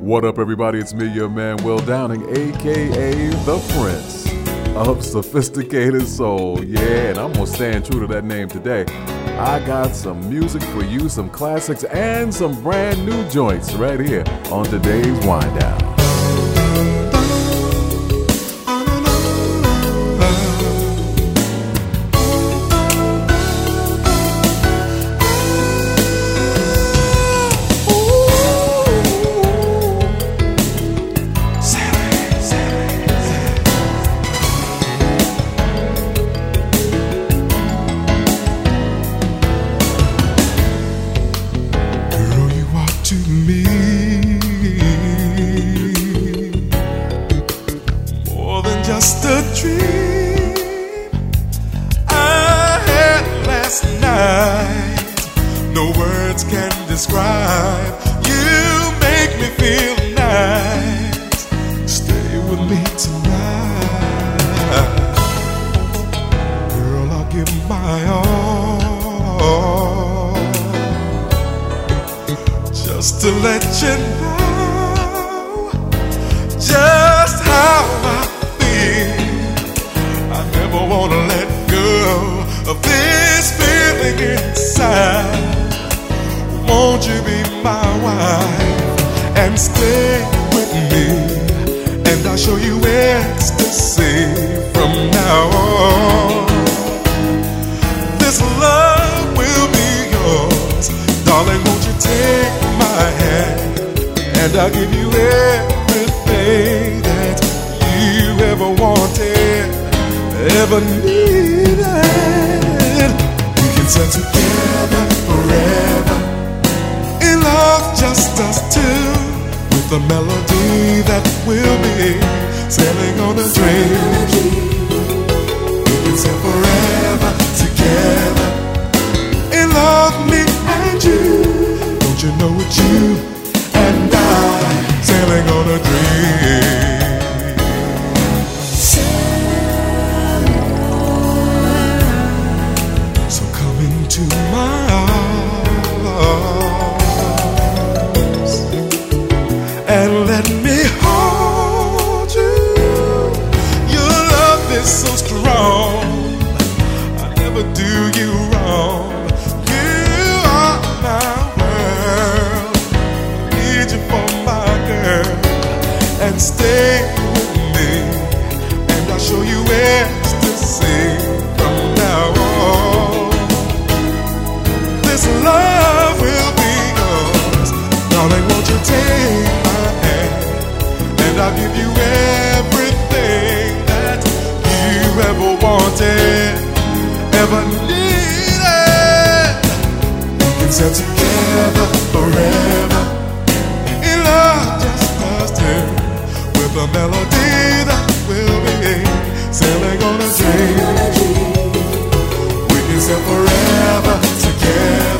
What up, everybody? It's me, your man, Will Downing, aka The Prince of Sophisticated Soul. Yeah, and I'm gonna stand true to that name today. I got some music for you, some classics, and some brand new joints right here on today's Wind Down. ever needed. We can set together forever in love, just us two, with a melody that will be sailing on a dream. We can set forever together in love, me and you. Don't you know it's you and I sailing on a dream? everything that you ever wanted, ever needed. We can sail together forever in love, just us two, with a melody that will be sailing on a dream. We can sail forever together.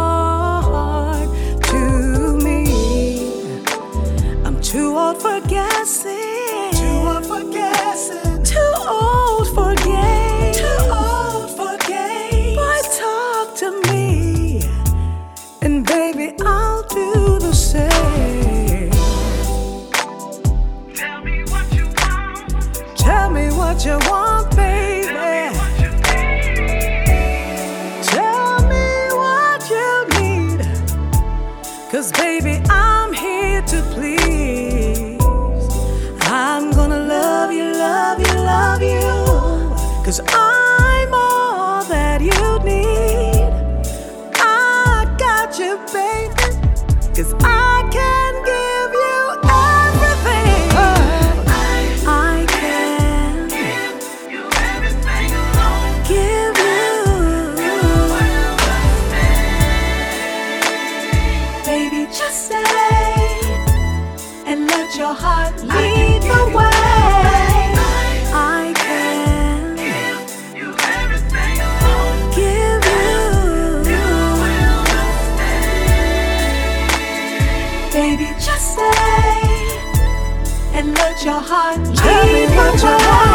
and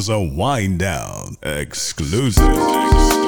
my love for life. It's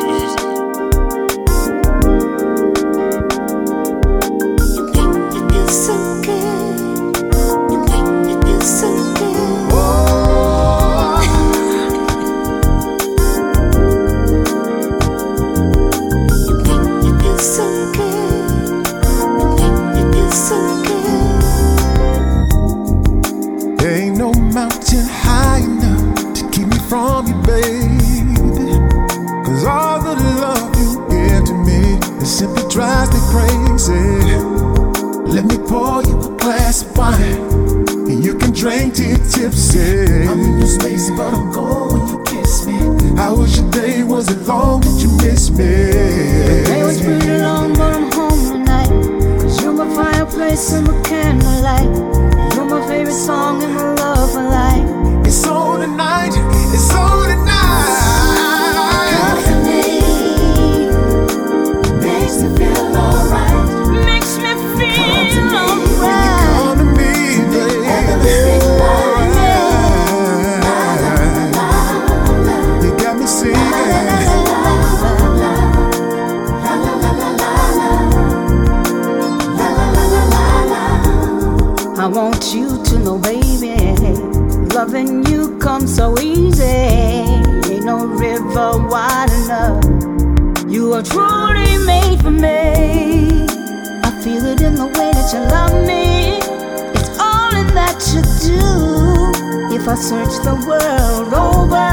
I search the world over.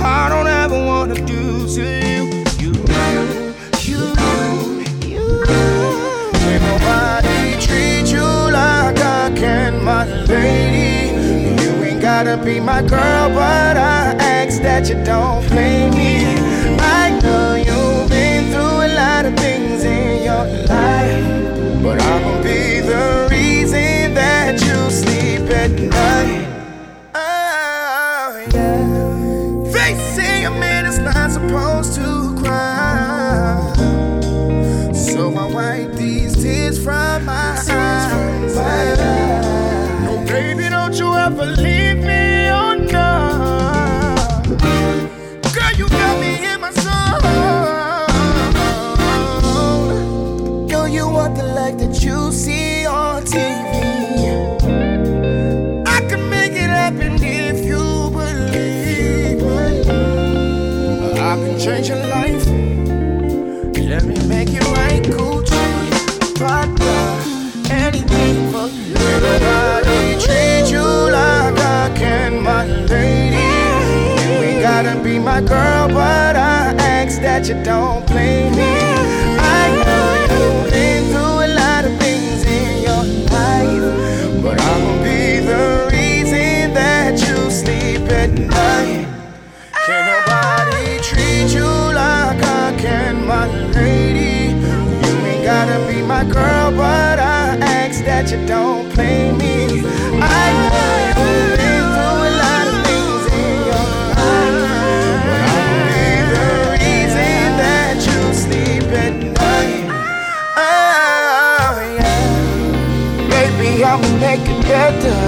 I don't ever wanna do to you. You, you, you. Ain't nobody treat you like I can, my lady. You ain't gotta be my girl, but I ask that you don't play me. I know you've been through a lot of things in your life, but I'm going close to girl, but I ask that you don't blame me. I know you've been through a lot of things in your life, but I'ma be the reason that you sleep at night. Can nobody treat you like I can, my lady? You ain't gotta be my girl, but I ask that you don't play me. I I'ma make it better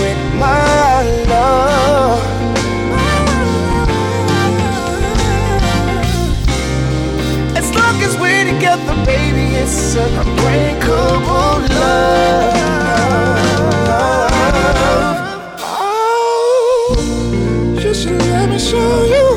with my love. As long as we're together, baby, it's an unbreakable love. Oh, you should let me show you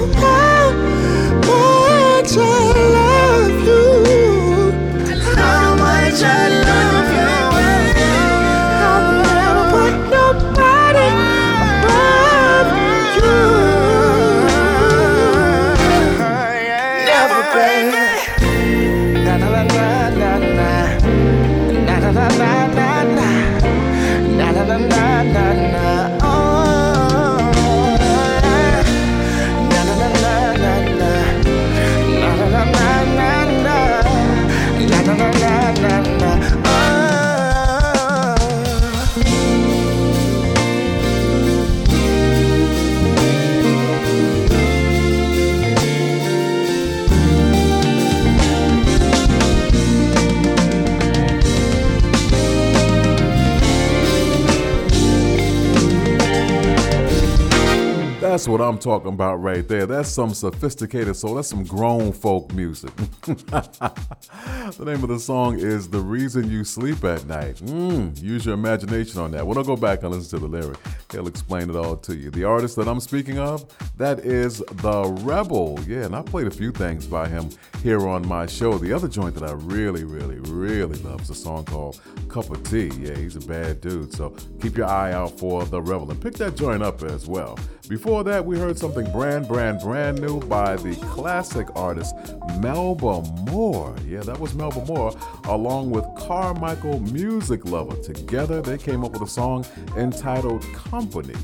That's what I'm talking about right there. That's some sophisticated soul. That's some grown folk music. the name of the song is The Reason You Sleep at Night. Mm, use your imagination on that. When I go back and listen to the lyric, he'll explain it all to you. The artist that I'm speaking of, that is The Rebel. Yeah, and I played a few things by him here on my show. The other joint that I really, really, really love is a song called Cup of Tea. Yeah, he's a bad dude. So keep your eye out for The Rebel and pick that joint up as well. Before that, we heard something brand, brand, brand new by the classic artist Melba Moore. Yeah, that was Melba Moore, along with Carmichael Music Lover. Together, they came up with a song entitled Company.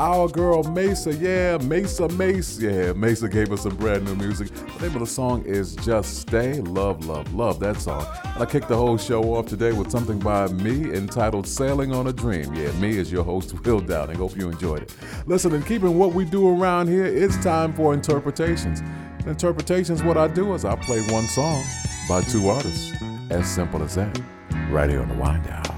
Our girl Maysa, yeah, Maysa Mace, yeah, Maysa gave us some brand new music. The name of the song is Just Stay, Love, Love, Love, that song. And I kicked the whole show off today with something by me entitled Sailing on a Dream. Yeah, me is your host, Will Downing. Hope you enjoyed it. Listen, and keeping what we do around here, it's time for interpretations. Interpretations, what I do is I play one song by two artists. As simple as that. Right here on the Wind Down.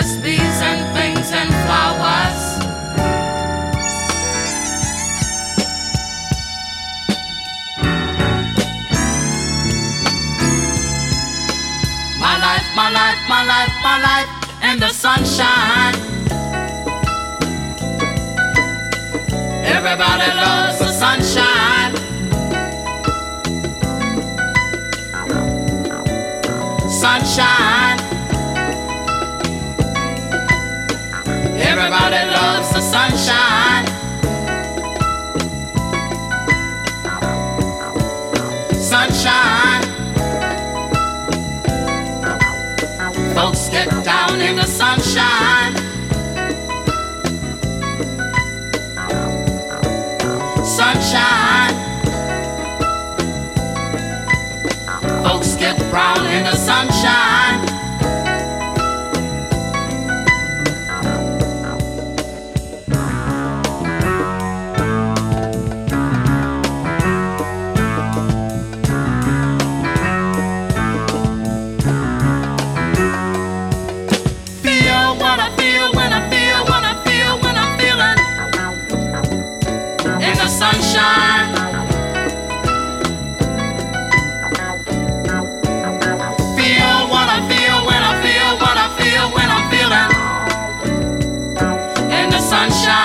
just bees and things and flowers. My life, my life, my life, my life in the sunshine. Everybody loves the sunshine. Sunshine. sunshine. Sunshine. Folks get down in the sunshine. Sunshine. Folks get brown in the sunshine. sunshine.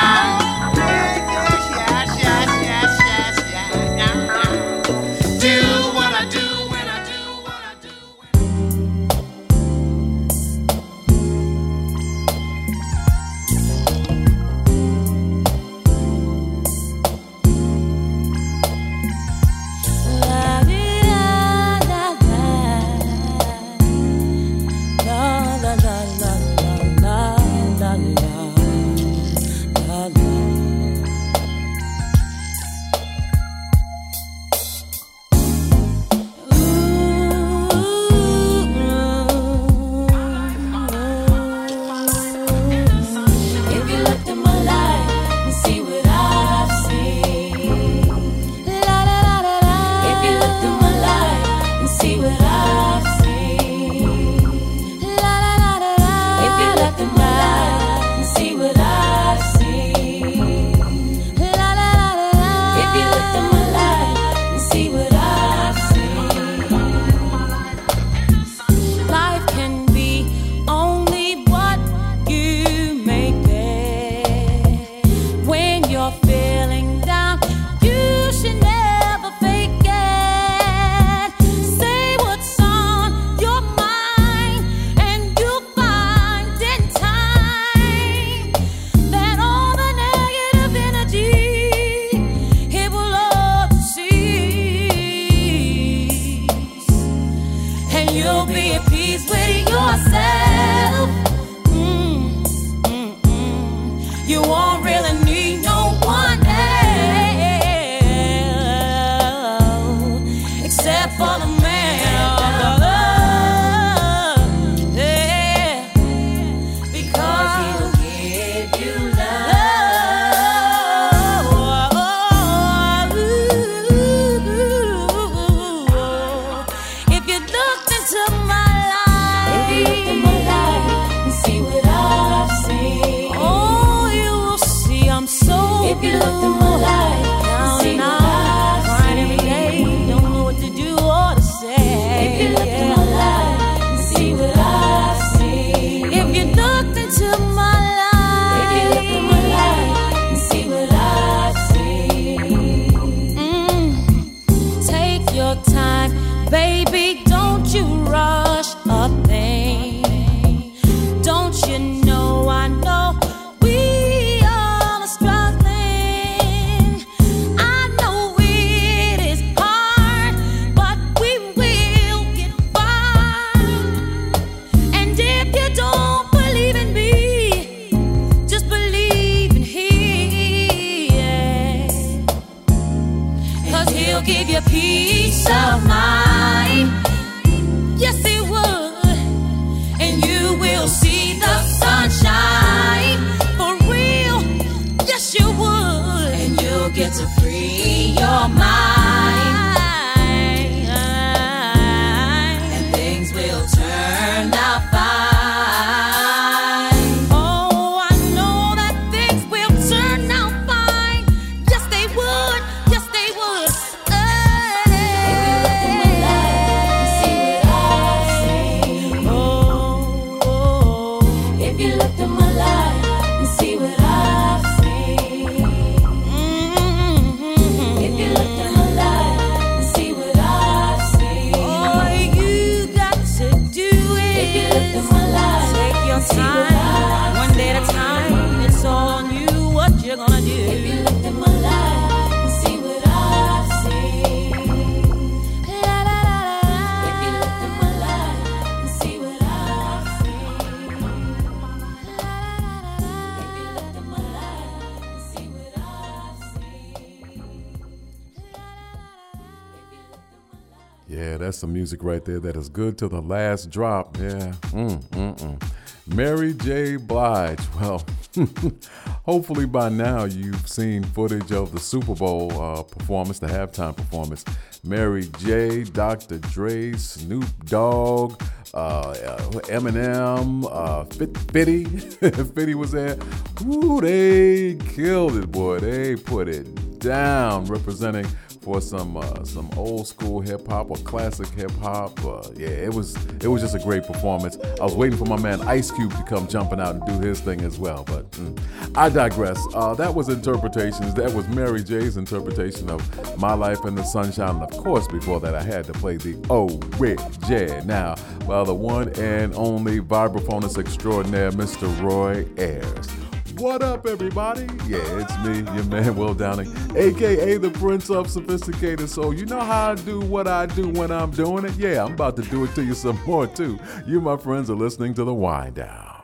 step on the music right there that is good to the last drop. Yeah. Mm, mm, mm. Mary J. Blige. Well, hopefully by now you've seen footage of the Super Bowl uh, performance, the halftime performance. Mary J., Dr. Dre, Snoop Dogg, uh, Eminem, uh, Fit, Fitty. Fitty was there. Ooh, they killed it, boy. They put it down representing for some uh, some old school hip hop or classic hip hop. Uh, yeah, it was it was just a great performance. I was waiting for my man Ice Cube to come jumping out and do his thing as well, but mm, I digress. Uh, that was interpretations. That was Mary J's interpretation of My Life in the Sunshine. And of course, before that, I had to play the Oh Rick J. Now, well, the one and only vibraphonist extraordinaire, Mr. Roy Ayers. What up, everybody? Yeah, it's me, your man Will Downing, aka the Prince of Sophisticated Soul. You know how I do what I do when I'm doing it? Yeah, I'm about to do it to you some more, too. You, my friends, are listening to The Wind Down.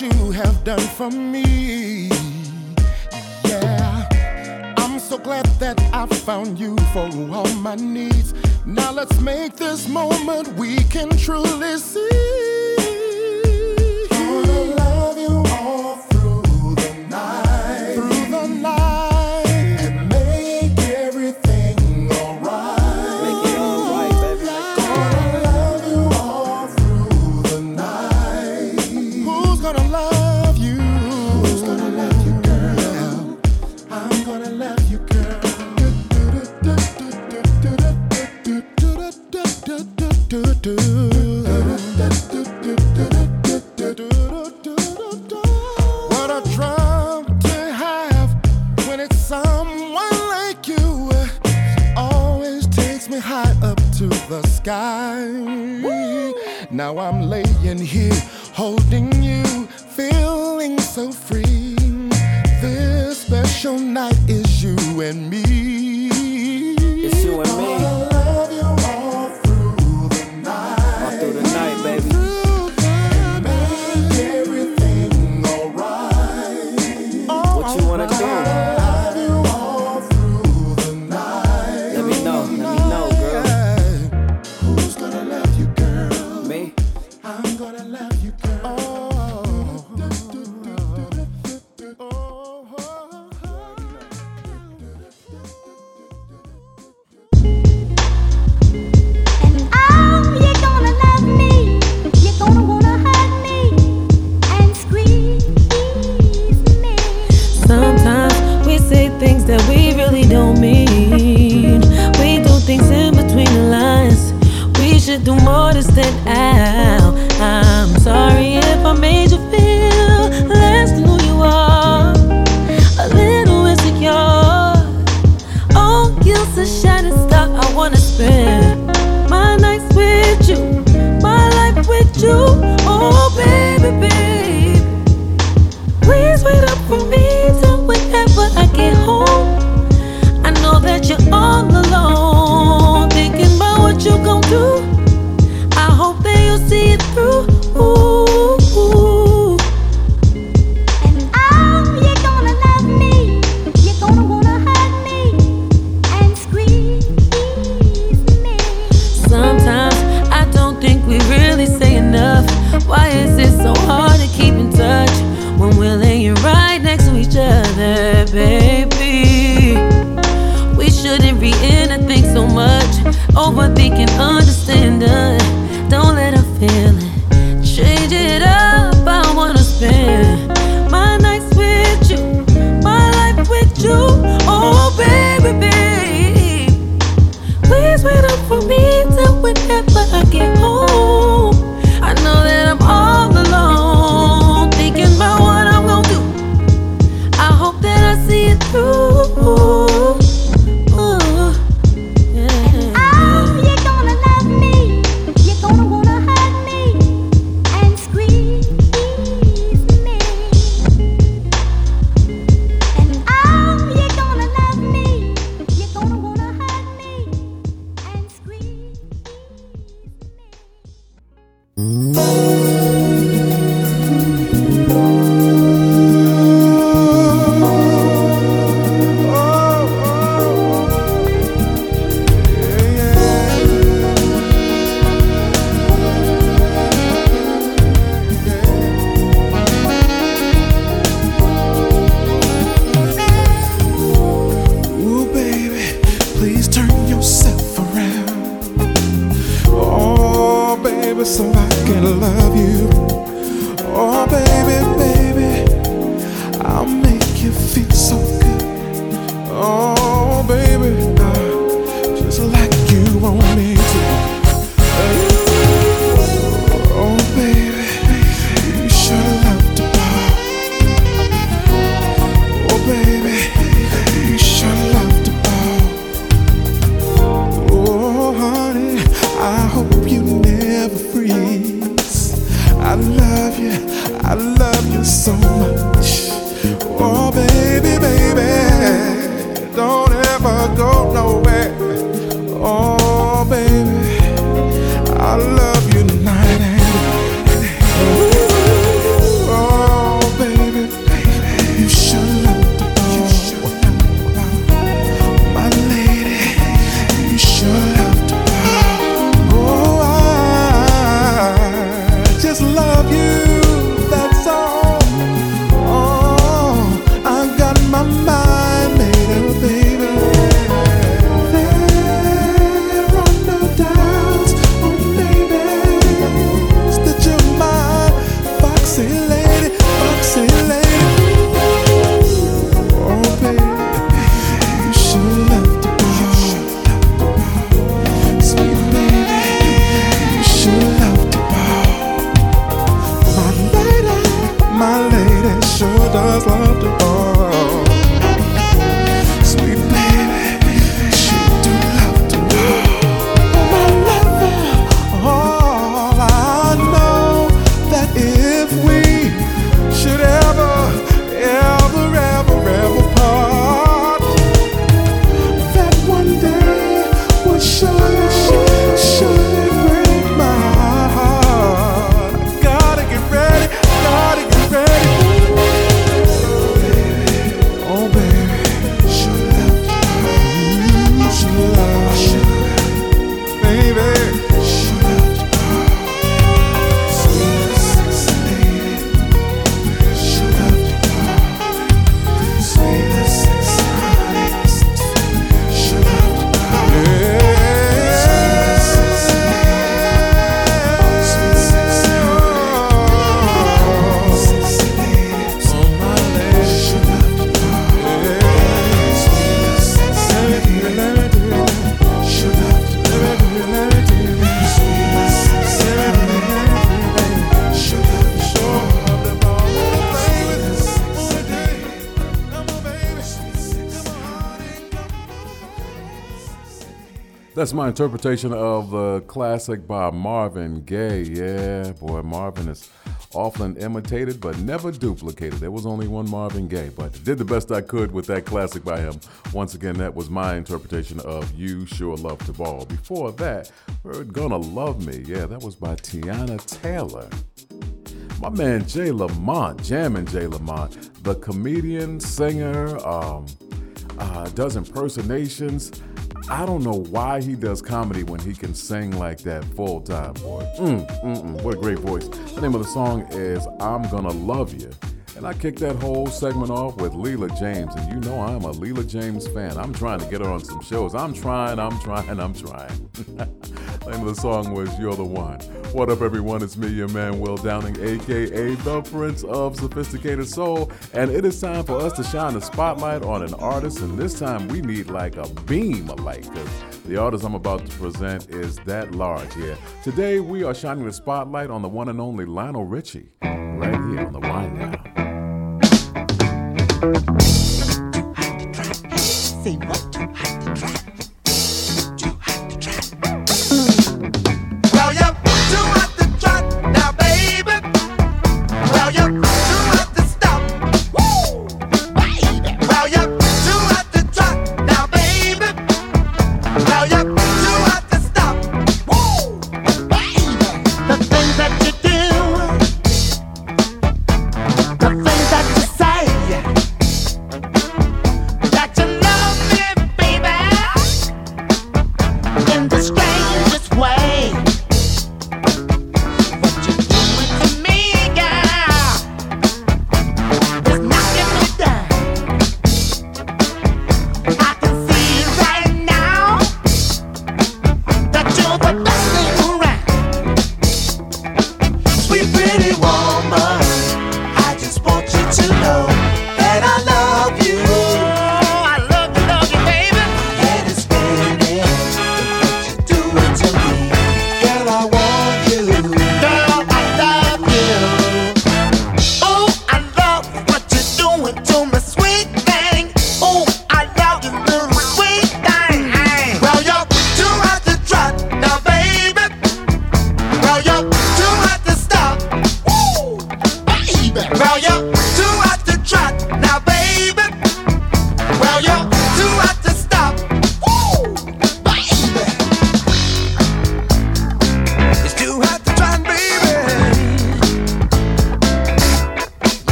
you have done for me. Yeah, I'm so glad that I found you for all my needs. Now let's make this moment we can truly see. I my interpretation of the classic by Marvin Gaye. Yeah, boy, Marvin is often imitated but never duplicated. There was only one Marvin Gaye, but did the best I could with that classic by him. Once again, that was my interpretation of You Sure Love to Ball. Before that, we're Gonna Love Me. Yeah, that was by Teyana Taylor. My man Jay Lamont, jamming Jay Lamont, the comedian, singer, um, uh, does impersonations. I don't know why he does comedy when he can sing like that full time, boy. Mm, mm, mm, what a great voice. The name of the song is I'm Gonna Love You. And I kicked that whole segment off with Leela James. And you know I'm a Leela James fan. I'm trying to get her on some shows. I'm trying, I'm trying, I'm trying. the name of the song was You're the One. What up, everyone? It's me, your man, Will Downing, aka the Prince of Sophisticated Soul. And it is time for us to shine the spotlight on an artist. And this time we need like a beam of light because the artist I'm about to present is that large here. Today we are shining the spotlight on the one and only Lionel Richie, right here on the Wind Down. Say what?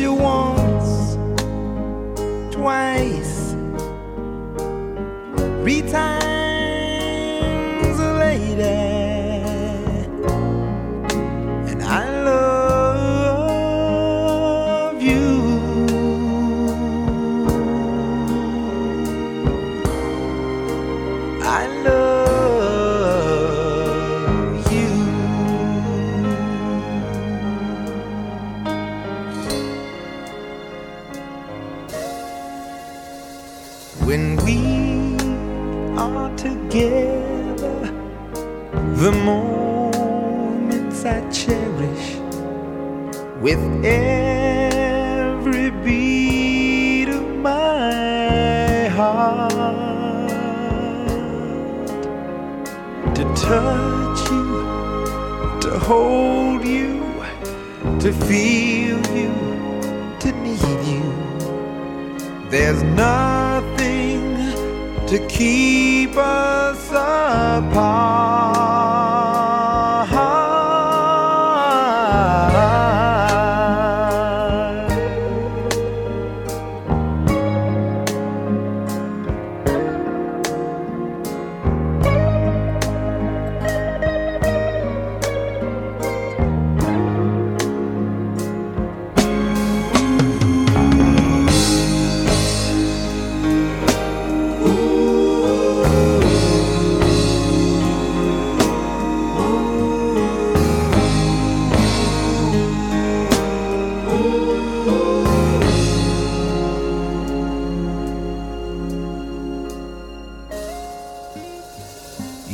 You once,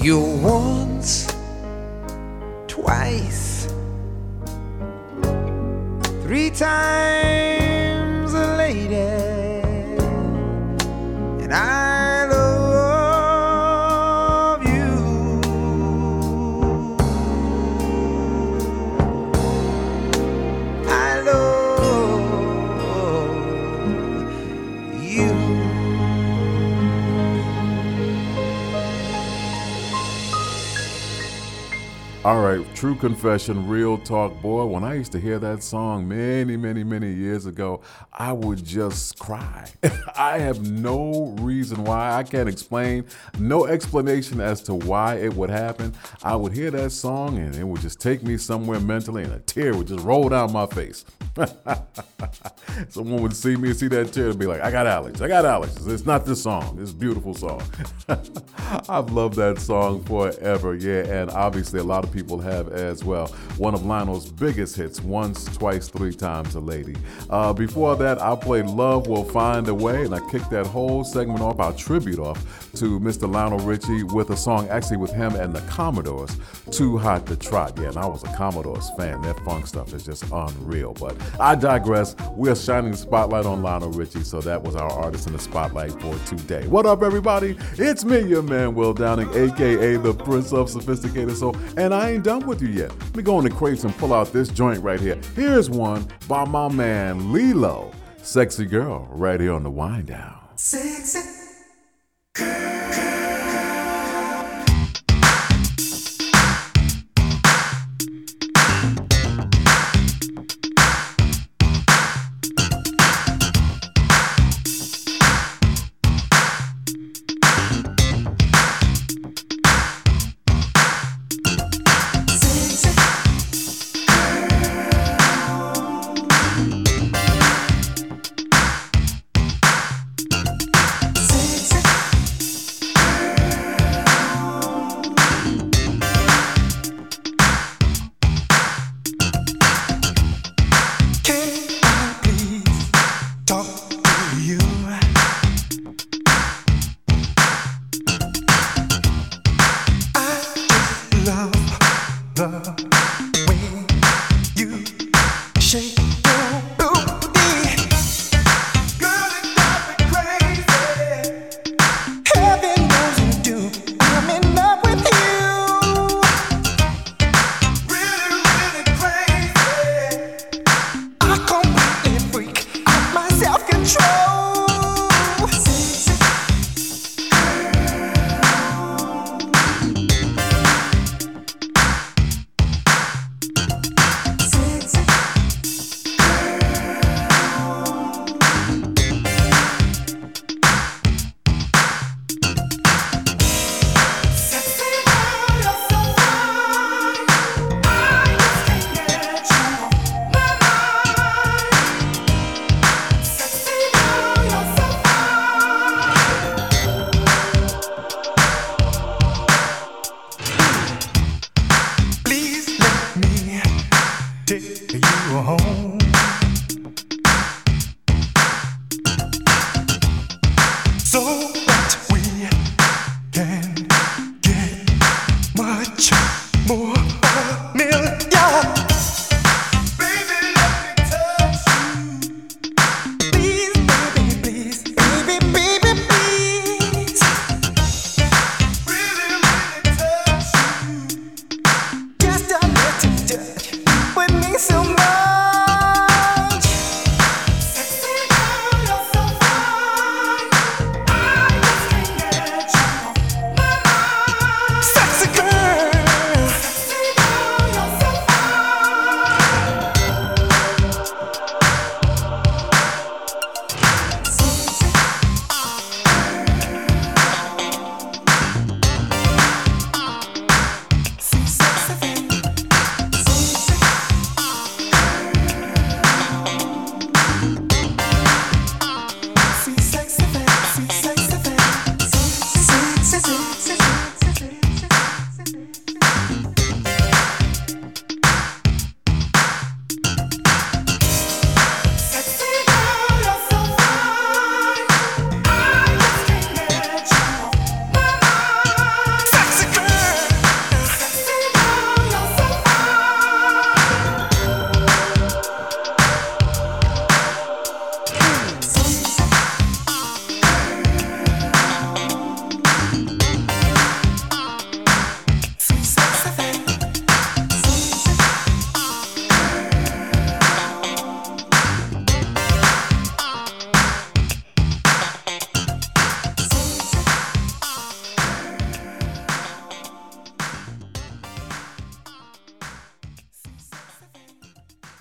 You once, twice, three times true confession, real talk, boy. When I used to hear that song many, many, many years ago, I would just cry. I have no reason why. I can't explain, no explanation as to why it would happen. I would hear that song and it would just take me somewhere mentally, and a tear would just roll down my face. Someone would see me see that tear and be like, I got Alex, I got Alex. It's not this song, it's a beautiful song. I've loved that song forever, yeah, and obviously a lot of people have as well. One of Lionel's biggest hits, Once, Twice, Three Times a Lady. Uh, before that, I played Love Will Find a Way, and I kicked that whole segment off, our tribute off to Mr. Lionel Richie with a song actually with him and the Commodores, Too Hot to Trot. Yeah, and I was a Commodores fan. That funk stuff is just unreal. But I digress. We're shining the spotlight on Lionel Richie, so that was our artist in the spotlight for today. What up, everybody? It's me, your man, Will Downing, aka the Prince of Sophisticated Soul, and I ain't done with you yet. Let me go in the crates and pull out this joint right here. Here's one by my man Lillo, Sexy Girl, right here on the Wind Down.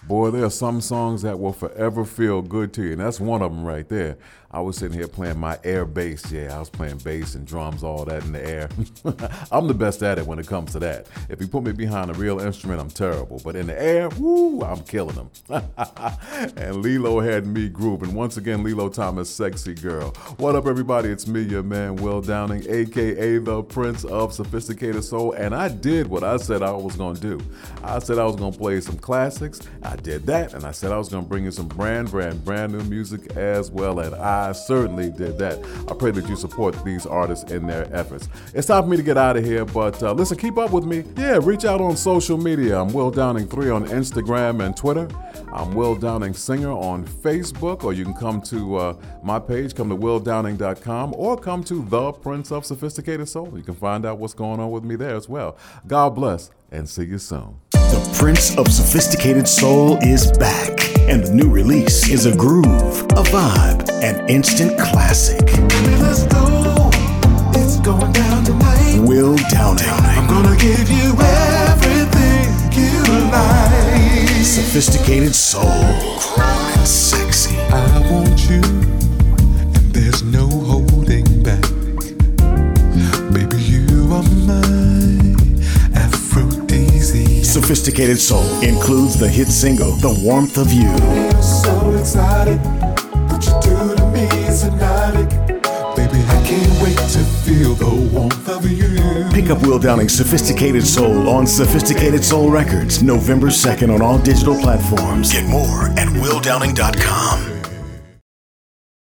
Boy, there are some songs that will forever feel good to you, and that's one of them right there. I was sitting here playing my air bass. Yeah, I was playing bass and drums, all that in the air. I'm the best at it when it comes to that. If you put me behind a real instrument, I'm terrible. But in the air, woo, I'm killing them. and Lillo had me grooving. Once again, Lillo Thomas, sexy girl. What up, everybody? It's me, your man, Will Downing, aka the Prince of Sophisticated Soul. And I did what I said I was to do. I said I was to play some classics. I did that. And I said I was going to bring you some brand, brand, brand new music as well. And I certainly did that. I pray that you support these artists in their efforts. It's time for me to get out of here, but uh, listen, keep up with me. Yeah, reach out on social media. I'm Will Downing3 on Instagram and Twitter. I'm Will Downing Singer on Facebook, or you can come to uh, my page, come to willdowning.com, or come to The Prince of Sophisticated Soul. You can find out what's going on with me there as well. God bless, and see you soon. The Prince of Sophisticated Soul is back, and the new release is a groove, a vibe, an instant classic. Let's go. It's going down tonight. Will Downing. I'm gonna give you everything you like. Sophisticated Soul. Grown and sexy. I want you, and there's no Sophisticated Soul includes the hit single, The Warmth of You. So excited. What you do to me is hypnotic. Baby, I can't wait to feel the warmth of you. Pick up Will Downing's Sophisticated Soul on Sophisticated Soul Records, November 2nd on all digital platforms. Get more at willdowning.com.